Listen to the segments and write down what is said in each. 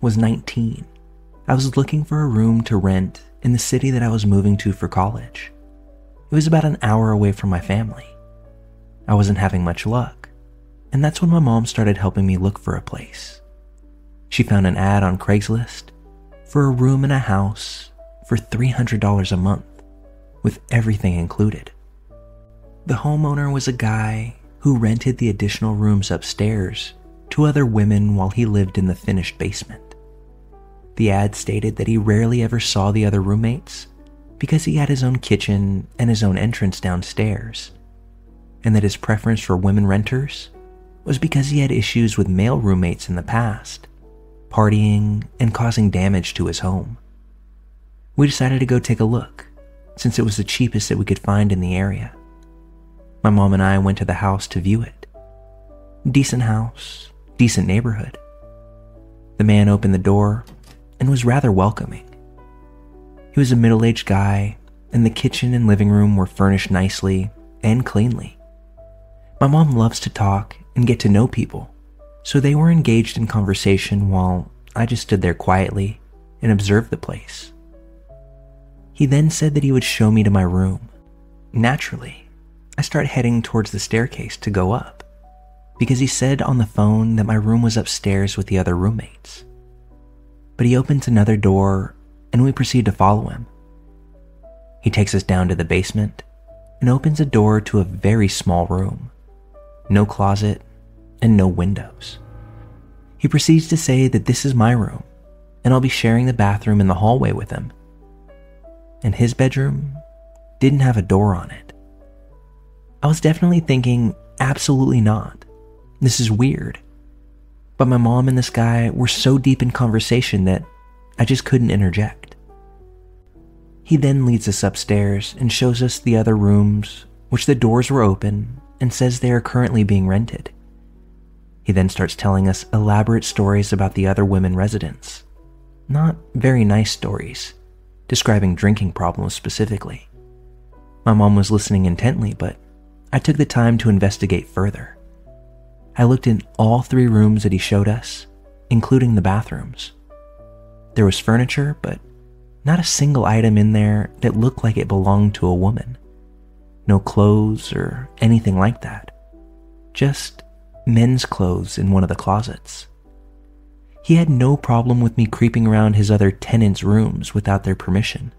was 19, I was looking for a room to rent in the city that I was moving to for college. It was about an hour away from my family. I wasn't having much luck, and that's when my mom started helping me look for a place. She found an ad on Craigslist for a room in a house for $300 a month, with everything included. The homeowner was a guy who rented the additional rooms upstairs to other women while he lived in the finished basement. The ad stated that he rarely ever saw the other roommates because he had his own kitchen and his own entrance downstairs, and that his preference for women renters was because he had issues with male roommates in the past, partying and causing damage to his home. We decided to go take a look since it was the cheapest that we could find in the area. My mom and I went to the house to view it. Decent house, decent neighborhood. The man opened the door and was rather welcoming. He was a middle aged guy, and the kitchen and living room were furnished nicely and cleanly. My mom loves to talk and get to know people, so they were engaged in conversation while I just stood there quietly and observed the place. He then said that he would show me to my room. Naturally, I start heading towards the staircase to go up because he said on the phone that my room was upstairs with the other roommates but he opens another door and we proceed to follow him. He takes us down to the basement and opens a door to a very small room. No closet and no windows. He proceeds to say that this is my room and I'll be sharing the bathroom in the hallway with him. And his bedroom didn't have a door on it. I was definitely thinking, absolutely not. This is weird. But my mom and this guy were so deep in conversation that I just couldn't interject. He then leads us upstairs and shows us the other rooms, which the doors were open, and says they are currently being rented. He then starts telling us elaborate stories about the other women residents. Not very nice stories, describing drinking problems specifically. My mom was listening intently, but I took the time to investigate further. I looked in all three rooms that he showed us, including the bathrooms. There was furniture, but not a single item in there that looked like it belonged to a woman. No clothes or anything like that. Just men's clothes in one of the closets. He had no problem with me creeping around his other tenants' rooms without their permission.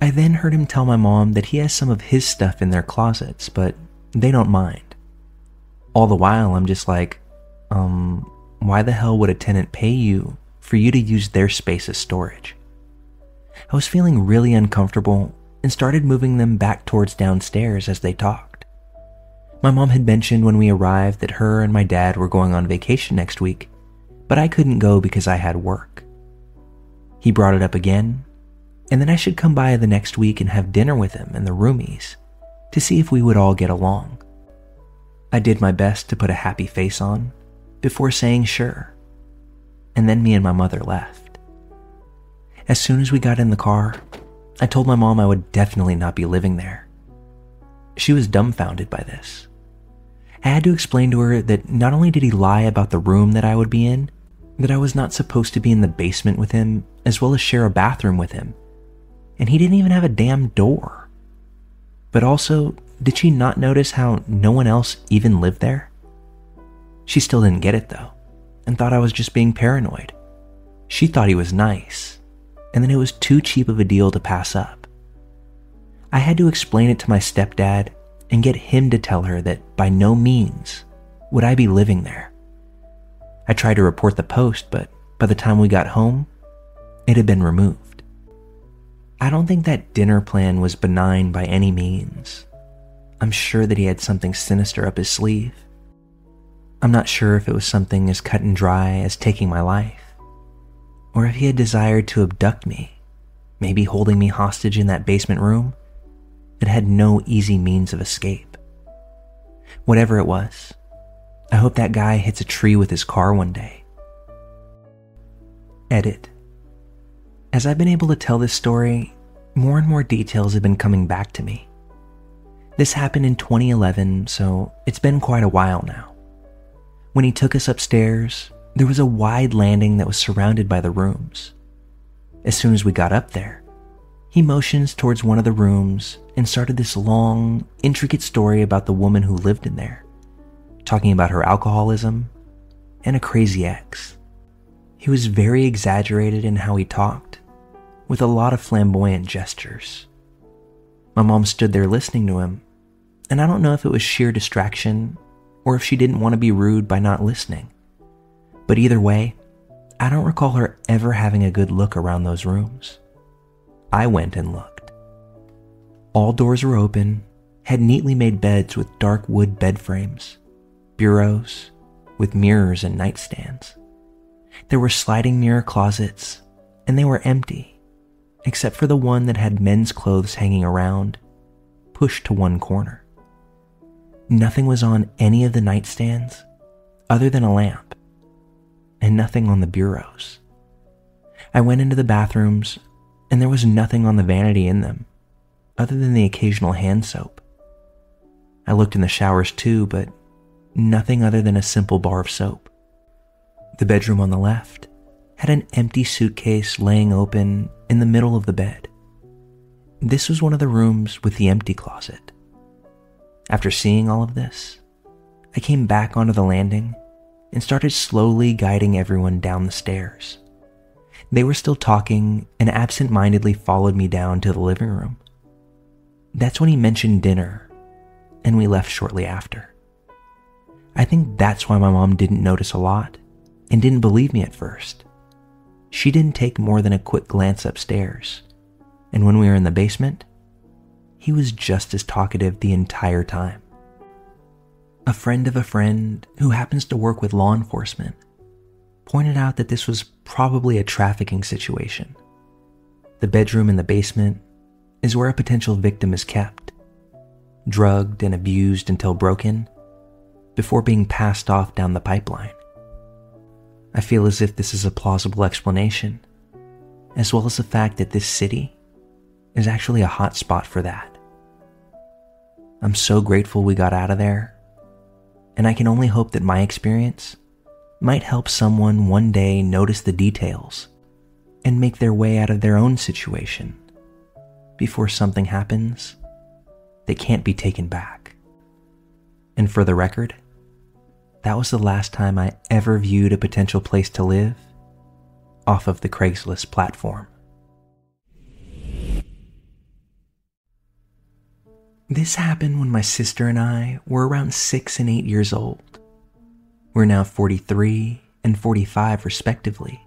I then heard him tell my mom that he has some of his stuff in their closets, but they don't mind all the while I'm just like, um, why the hell would a tenant pay you for you to use their space as storage? I was feeling really uncomfortable and started moving them back towards downstairs as they talked. My mom had mentioned when we arrived that her and my dad were going on vacation next week, but I couldn't go because I had work. He brought it up again, and then I should come by the next week and have dinner with him and the roomies to see if we would all get along. I did my best to put a happy face on before saying sure. And then me and my mother left. As soon as we got in the car, I told my mom I would definitely not be living there. She was dumbfounded by this. I had to explain to her that not only did he lie about the room that I would be in, that I was not supposed to be in the basement with him, as well as share a bathroom with him. And he didn't even have a damn door. But also, did she not notice how no one else even lived there? She still didn't get it though, and thought I was just being paranoid. She thought he was nice, and then it was too cheap of a deal to pass up. I had to explain it to my stepdad and get him to tell her that by no means would I be living there. I tried to report the post, but by the time we got home, it had been removed. I don't think that dinner plan was benign by any means, I'm sure that he had something sinister up his sleeve. I'm not sure if it was something as cut and dry as taking my life, or if he had desired to abduct me, maybe holding me hostage in that basement room that had no easy means of escape. Whatever it was, I hope that guy hits a tree with his car one day. Edit. As I've been able to tell this story, more and more details have been coming back to me. This happened in 2011, so it's been quite a while now. When he took us upstairs, there was a wide landing that was surrounded by the rooms. As soon as we got up there, he motions towards one of the rooms and started this long, intricate story about the woman who lived in there, talking about her alcoholism and a crazy ex. He was very exaggerated in how he talked, with a lot of flamboyant gestures. My mom stood there listening to him, and I don't know if it was sheer distraction or if she didn't want to be rude by not listening. But either way, I don't recall her ever having a good look around those rooms. I went and looked. All doors were open, had neatly made beds with dark wood bed frames, bureaus with mirrors and nightstands. There were sliding mirror closets, and they were empty, except for the one that had men's clothes hanging around, pushed to one corner. Nothing was on any of the nightstands other than a lamp and nothing on the bureaus. I went into the bathrooms, and there was nothing on the vanity in them, other than the occasional hand soap. I looked in the showers too, but nothing other than a simple bar of soap. The bedroom on the left had an empty suitcase laying open in the middle of the bed. This was one of the rooms with the empty closet. After seeing all of this, I came back onto the landing and started slowly guiding everyone down the stairs. They were still talking and absent mindedly followed me down to the living room. That's when he mentioned dinner, and we left shortly after. I think that's why my mom didn't notice a lot and didn't believe me at first. She didn't take more than a quick glance upstairs, and when we were in the basement, he was just as talkative the entire time a friend of a friend who happens to work with law enforcement pointed out that this was probably a trafficking situation. The bedroom in the basement is where a potential victim is kept, drugged and abused until broken, before being passed off down the pipeline. I feel as if this is a plausible explanation, as well as the fact that this city is actually a hot spot for that. I'm so grateful we got out of there and I can only hope that my experience might help someone one day notice the details and make their way out of their own situation before something happens that can't be taken back. And for the record, that was the last time I ever viewed a potential place to live off of the Craigslist platform. This happened when my sister and I were around six and eight years old. We're now 43 and 45, respectively,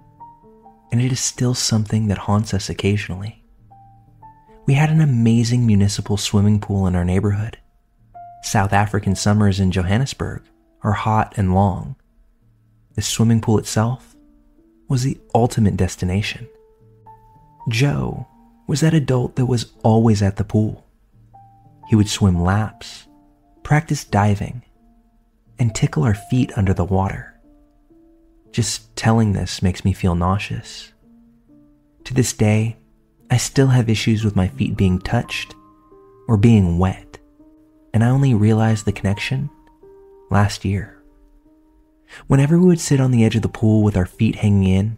and it is still something that haunts us occasionally. We had an amazing municipal swimming pool in our neighborhood. South African summers in Johannesburg are hot and long. The swimming pool itself was the ultimate destination. Joe was that adult that was always at the pool he would swim laps, practice diving, and tickle our feet under the water. Just telling this makes me feel nauseous. To this day, I still have issues with my feet being touched or being wet, and I only realized the connection last year. Whenever we would sit on the edge of the pool with our feet hanging in,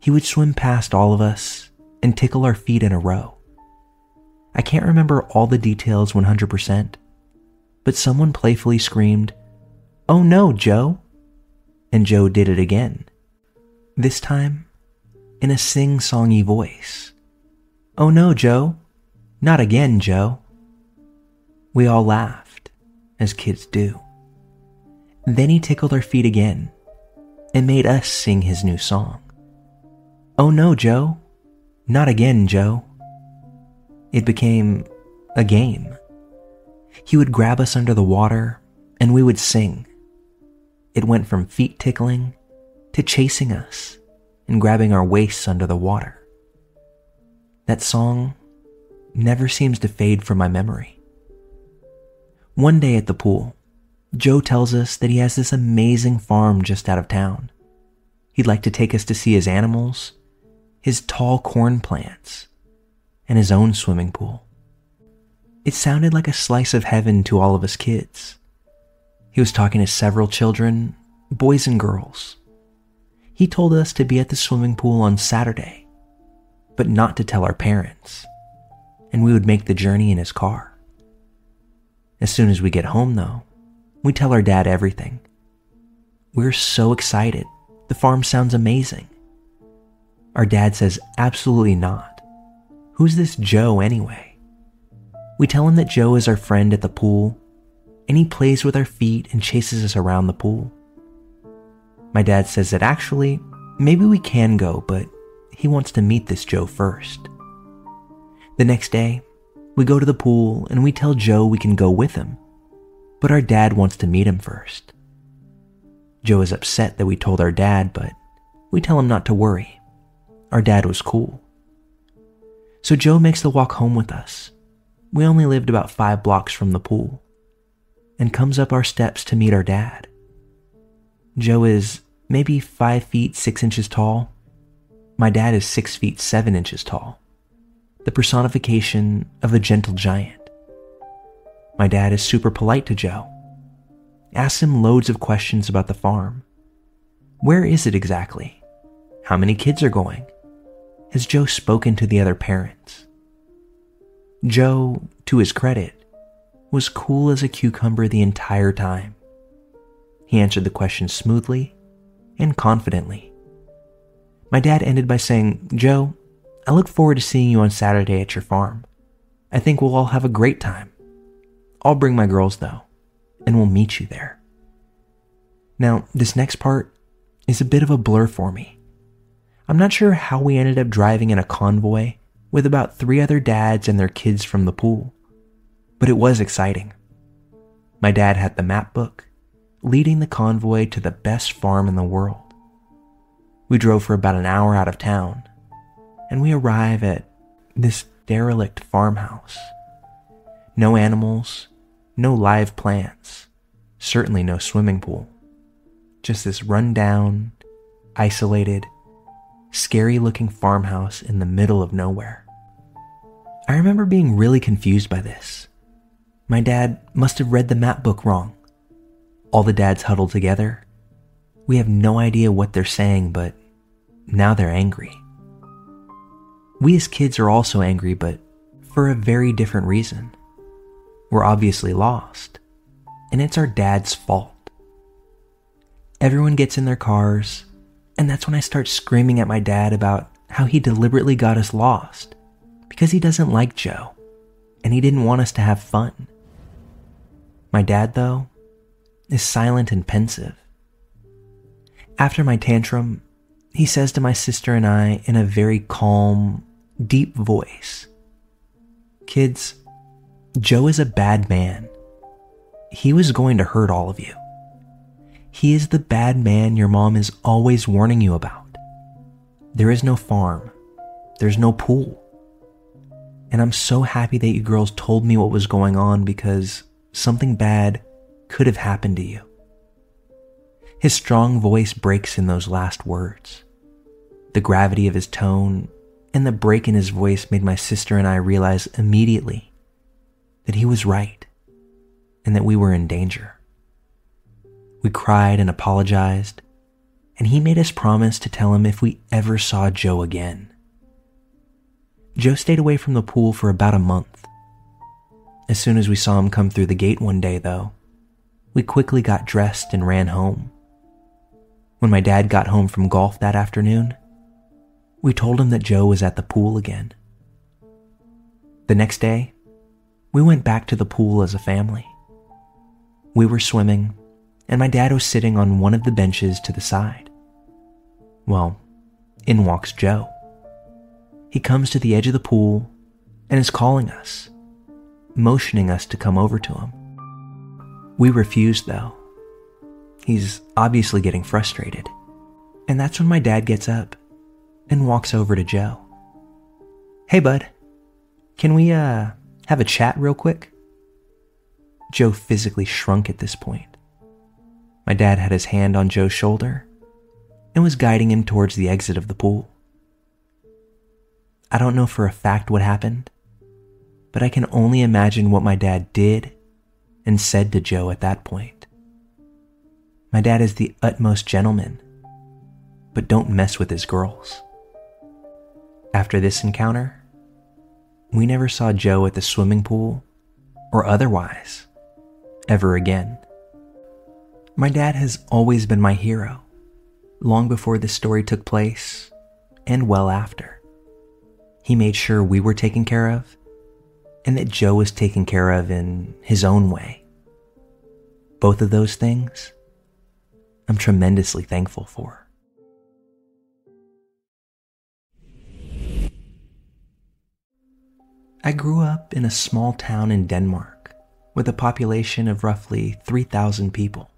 he would swim past all of us and tickle our feet in a row. I can't remember all the details 100%, but someone playfully screamed, Oh no, Joe! And Joe did it again. This time, in a sing songy voice. Oh no, Joe! Not again, Joe! We all laughed, as kids do. Then he tickled our feet again and made us sing his new song. Oh no, Joe! Not again, Joe! It became a game. He would grab us under the water and we would sing. It went from feet tickling to chasing us and grabbing our waists under the water. That song never seems to fade from my memory. One day at the pool, Joe tells us that he has this amazing farm just out of town. He'd like to take us to see his animals, his tall corn plants, and his own swimming pool. It sounded like a slice of heaven to all of us kids. He was talking to several children, boys and girls. He told us to be at the swimming pool on Saturday, but not to tell our parents, and we would make the journey in his car. As soon as we get home, though, we tell our dad everything. We're so excited. The farm sounds amazing. Our dad says absolutely not. Who's this Joe anyway? We tell him that Joe is our friend at the pool, and he plays with our feet and chases us around the pool. My dad says that actually, maybe we can go, but he wants to meet this Joe first. The next day, we go to the pool and we tell Joe we can go with him but our dad wants to meet him first. Joe is upset that we told our dad, but we tell him not to worry. Our dad was cool. So Joe makes the walk home with us. We only lived about five blocks from the pool and comes up our steps to meet our dad. Joe is maybe five feet six inches tall. My dad is six feet seven inches tall, the personification of a gentle giant. My dad is super polite to Joe. Asks him loads of questions about the farm. Where is it exactly? How many kids are going? Has Joe spoken to the other parents? Joe, to his credit, was cool as a cucumber the entire time. He answered the questions smoothly and confidently. My dad ended by saying, Joe, I look forward to seeing you on Saturday at your farm. I think we'll all have a great time. I'll bring my girls though, and we'll meet you there. Now, this next part is a bit of a blur for me. I'm not sure how we ended up driving in a convoy with about three other dads and their kids from the pool, but it was exciting. My dad had the map book, leading the convoy to the best farm in the world. We drove for about an hour out of town, and we arrive at this derelict farmhouse. No animals, no live plants, certainly no swimming pool. Just this rundown, isolated, scary looking farmhouse in the middle of nowhere. I remember being really confused by this. My dad must have read the map book wrong. All the dads huddled together. We have no idea what they're saying, but now they're angry. We as kids are also angry, but for a very different reason. We're obviously lost, and it's our dad's fault. Everyone gets in their cars, and that's when I start screaming at my dad about how he deliberately got us lost because he doesn't like Joe and he didn't want us to have fun. My dad, though, is silent and pensive. After my tantrum, he says to my sister and I in a very calm, deep voice Kids, Joe is a bad man. He was going to hurt all of you. He is the bad man your mom is always warning you about. There is no farm. There's no pool. And I'm so happy that you girls told me what was going on because something bad could have happened to you. His strong voice breaks in those last words. The gravity of his tone and the break in his voice made my sister and I realize immediately that he was right and that we were in danger. We cried and apologized, and he made us promise to tell him if we ever saw Joe again. Joe stayed away from the pool for about a month. As soon as we saw him come through the gate one day, though, we quickly got dressed and ran home. When my dad got home from golf that afternoon, we told him that Joe was at the pool again. The next day, we went back to the pool as a family. We were swimming, and my dad was sitting on one of the benches to the side. Well, in walks Joe. He comes to the edge of the pool and is calling us, motioning us to come over to him. We refuse, though. He's obviously getting frustrated. And that's when my dad gets up and walks over to Joe. Hey, bud. Can we, uh, have a chat real quick? Joe physically shrunk at this point. My dad had his hand on Joe's shoulder and was guiding him towards the exit of the pool. I don't know for a fact what happened, but I can only imagine what my dad did and said to Joe at that point. My dad is the utmost gentleman, but don't mess with his girls. After this encounter, we never saw Joe at the swimming pool or otherwise ever again. My dad has always been my hero, long before this story took place and well after. He made sure we were taken care of and that Joe was taken care of in his own way. Both of those things I'm tremendously thankful for. I grew up in a small town in Denmark with a population of roughly 3,000 people.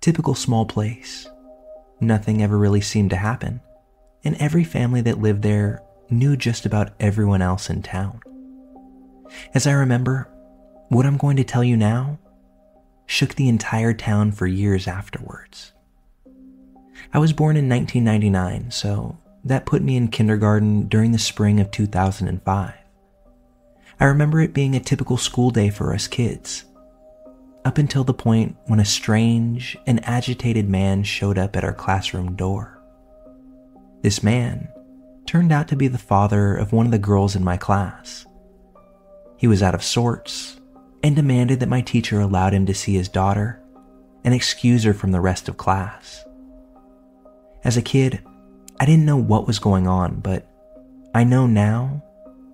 Typical small place. Nothing ever really seemed to happen, and every family that lived there knew just about everyone else in town. As I remember, what I'm going to tell you now shook the entire town for years afterwards. I was born in 1999, so that put me in kindergarten during the spring of 2005. I remember it being a typical school day for us kids, up until the point when a strange and agitated man showed up at our classroom door. This man turned out to be the father of one of the girls in my class. He was out of sorts and demanded that my teacher allowed him to see his daughter and excuse her from the rest of class. As a kid, I didn't know what was going on, but I know now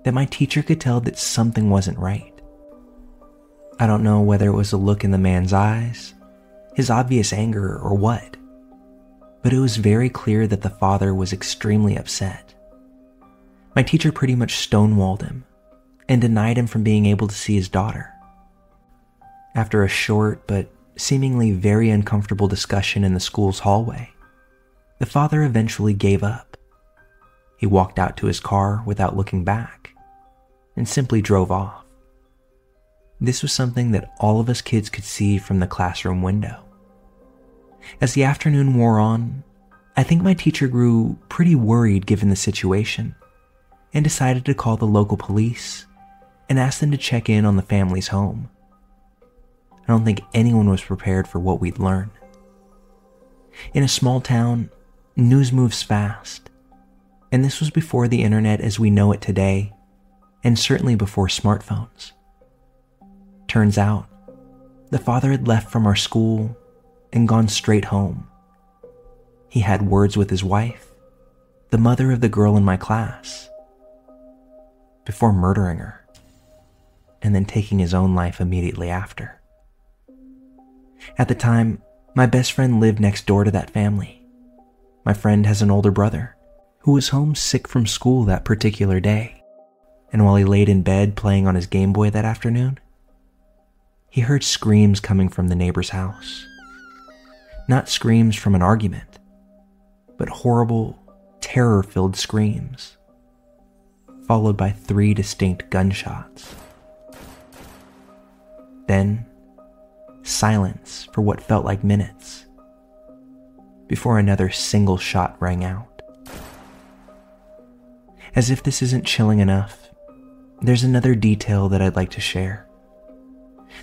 that my teacher could tell that something wasn't right. I don't know whether it was a look in the man's eyes, his obvious anger, or what, but it was very clear that the father was extremely upset. My teacher pretty much stonewalled him and denied him from being able to see his daughter. After a short but seemingly very uncomfortable discussion in the school's hallway, the father eventually gave up. He walked out to his car without looking back and simply drove off. This was something that all of us kids could see from the classroom window. As the afternoon wore on, I think my teacher grew pretty worried given the situation and decided to call the local police and ask them to check in on the family's home. I don't think anyone was prepared for what we'd learn. In a small town, news moves fast, and this was before the internet as we know it today, and certainly before smartphones. Turns out, the father had left from our school and gone straight home. He had words with his wife, the mother of the girl in my class, before murdering her and then taking his own life immediately after. At the time, my best friend lived next door to that family. My friend has an older brother who was home sick from school that particular day, and while he laid in bed playing on his Game Boy that afternoon, he heard screams coming from the neighbor's house. Not screams from an argument, but horrible, terror filled screams, followed by three distinct gunshots. Then, silence for what felt like minutes before another single shot rang out. As if this isn't chilling enough, there's another detail that I'd like to share.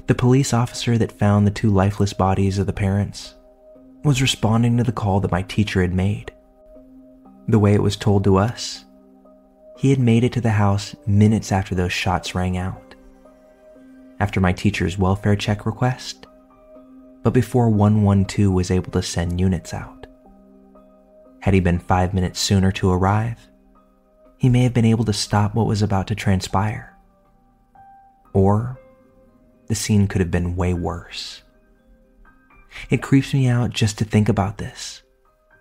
The police officer that found the two lifeless bodies of the parents was responding to the call that my teacher had made. The way it was told to us, he had made it to the house minutes after those shots rang out. After my teacher's welfare check request, but before 112 was able to send units out. Had he been five minutes sooner to arrive, he may have been able to stop what was about to transpire. Or the scene could have been way worse. It creeps me out just to think about this,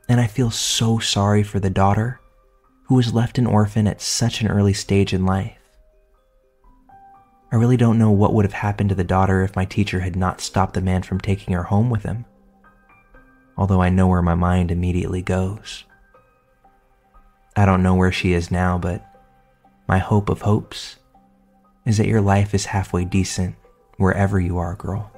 and I feel so sorry for the daughter who was left an orphan at such an early stage in life. I really don't know what would have happened to the daughter if my teacher had not stopped the man from taking her home with him, although I know where my mind immediately goes. I don't know where she is now, but my hope of hopes is that your life is halfway decent wherever you are, girl.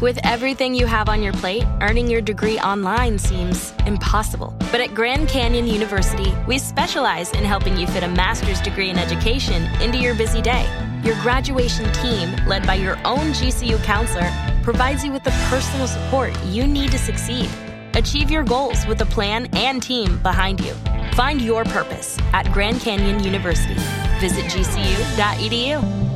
With everything you have on your plate, earning your degree online seems impossible. But at Grand Canyon University, we specialize in helping you fit a master's degree in education into your busy day. Your graduation team, led by your own GCU counselor, provides you with the personal support you need to succeed. Achieve your goals with a plan and team behind you. Find your purpose at Grand Canyon University. Visit gcu.edu.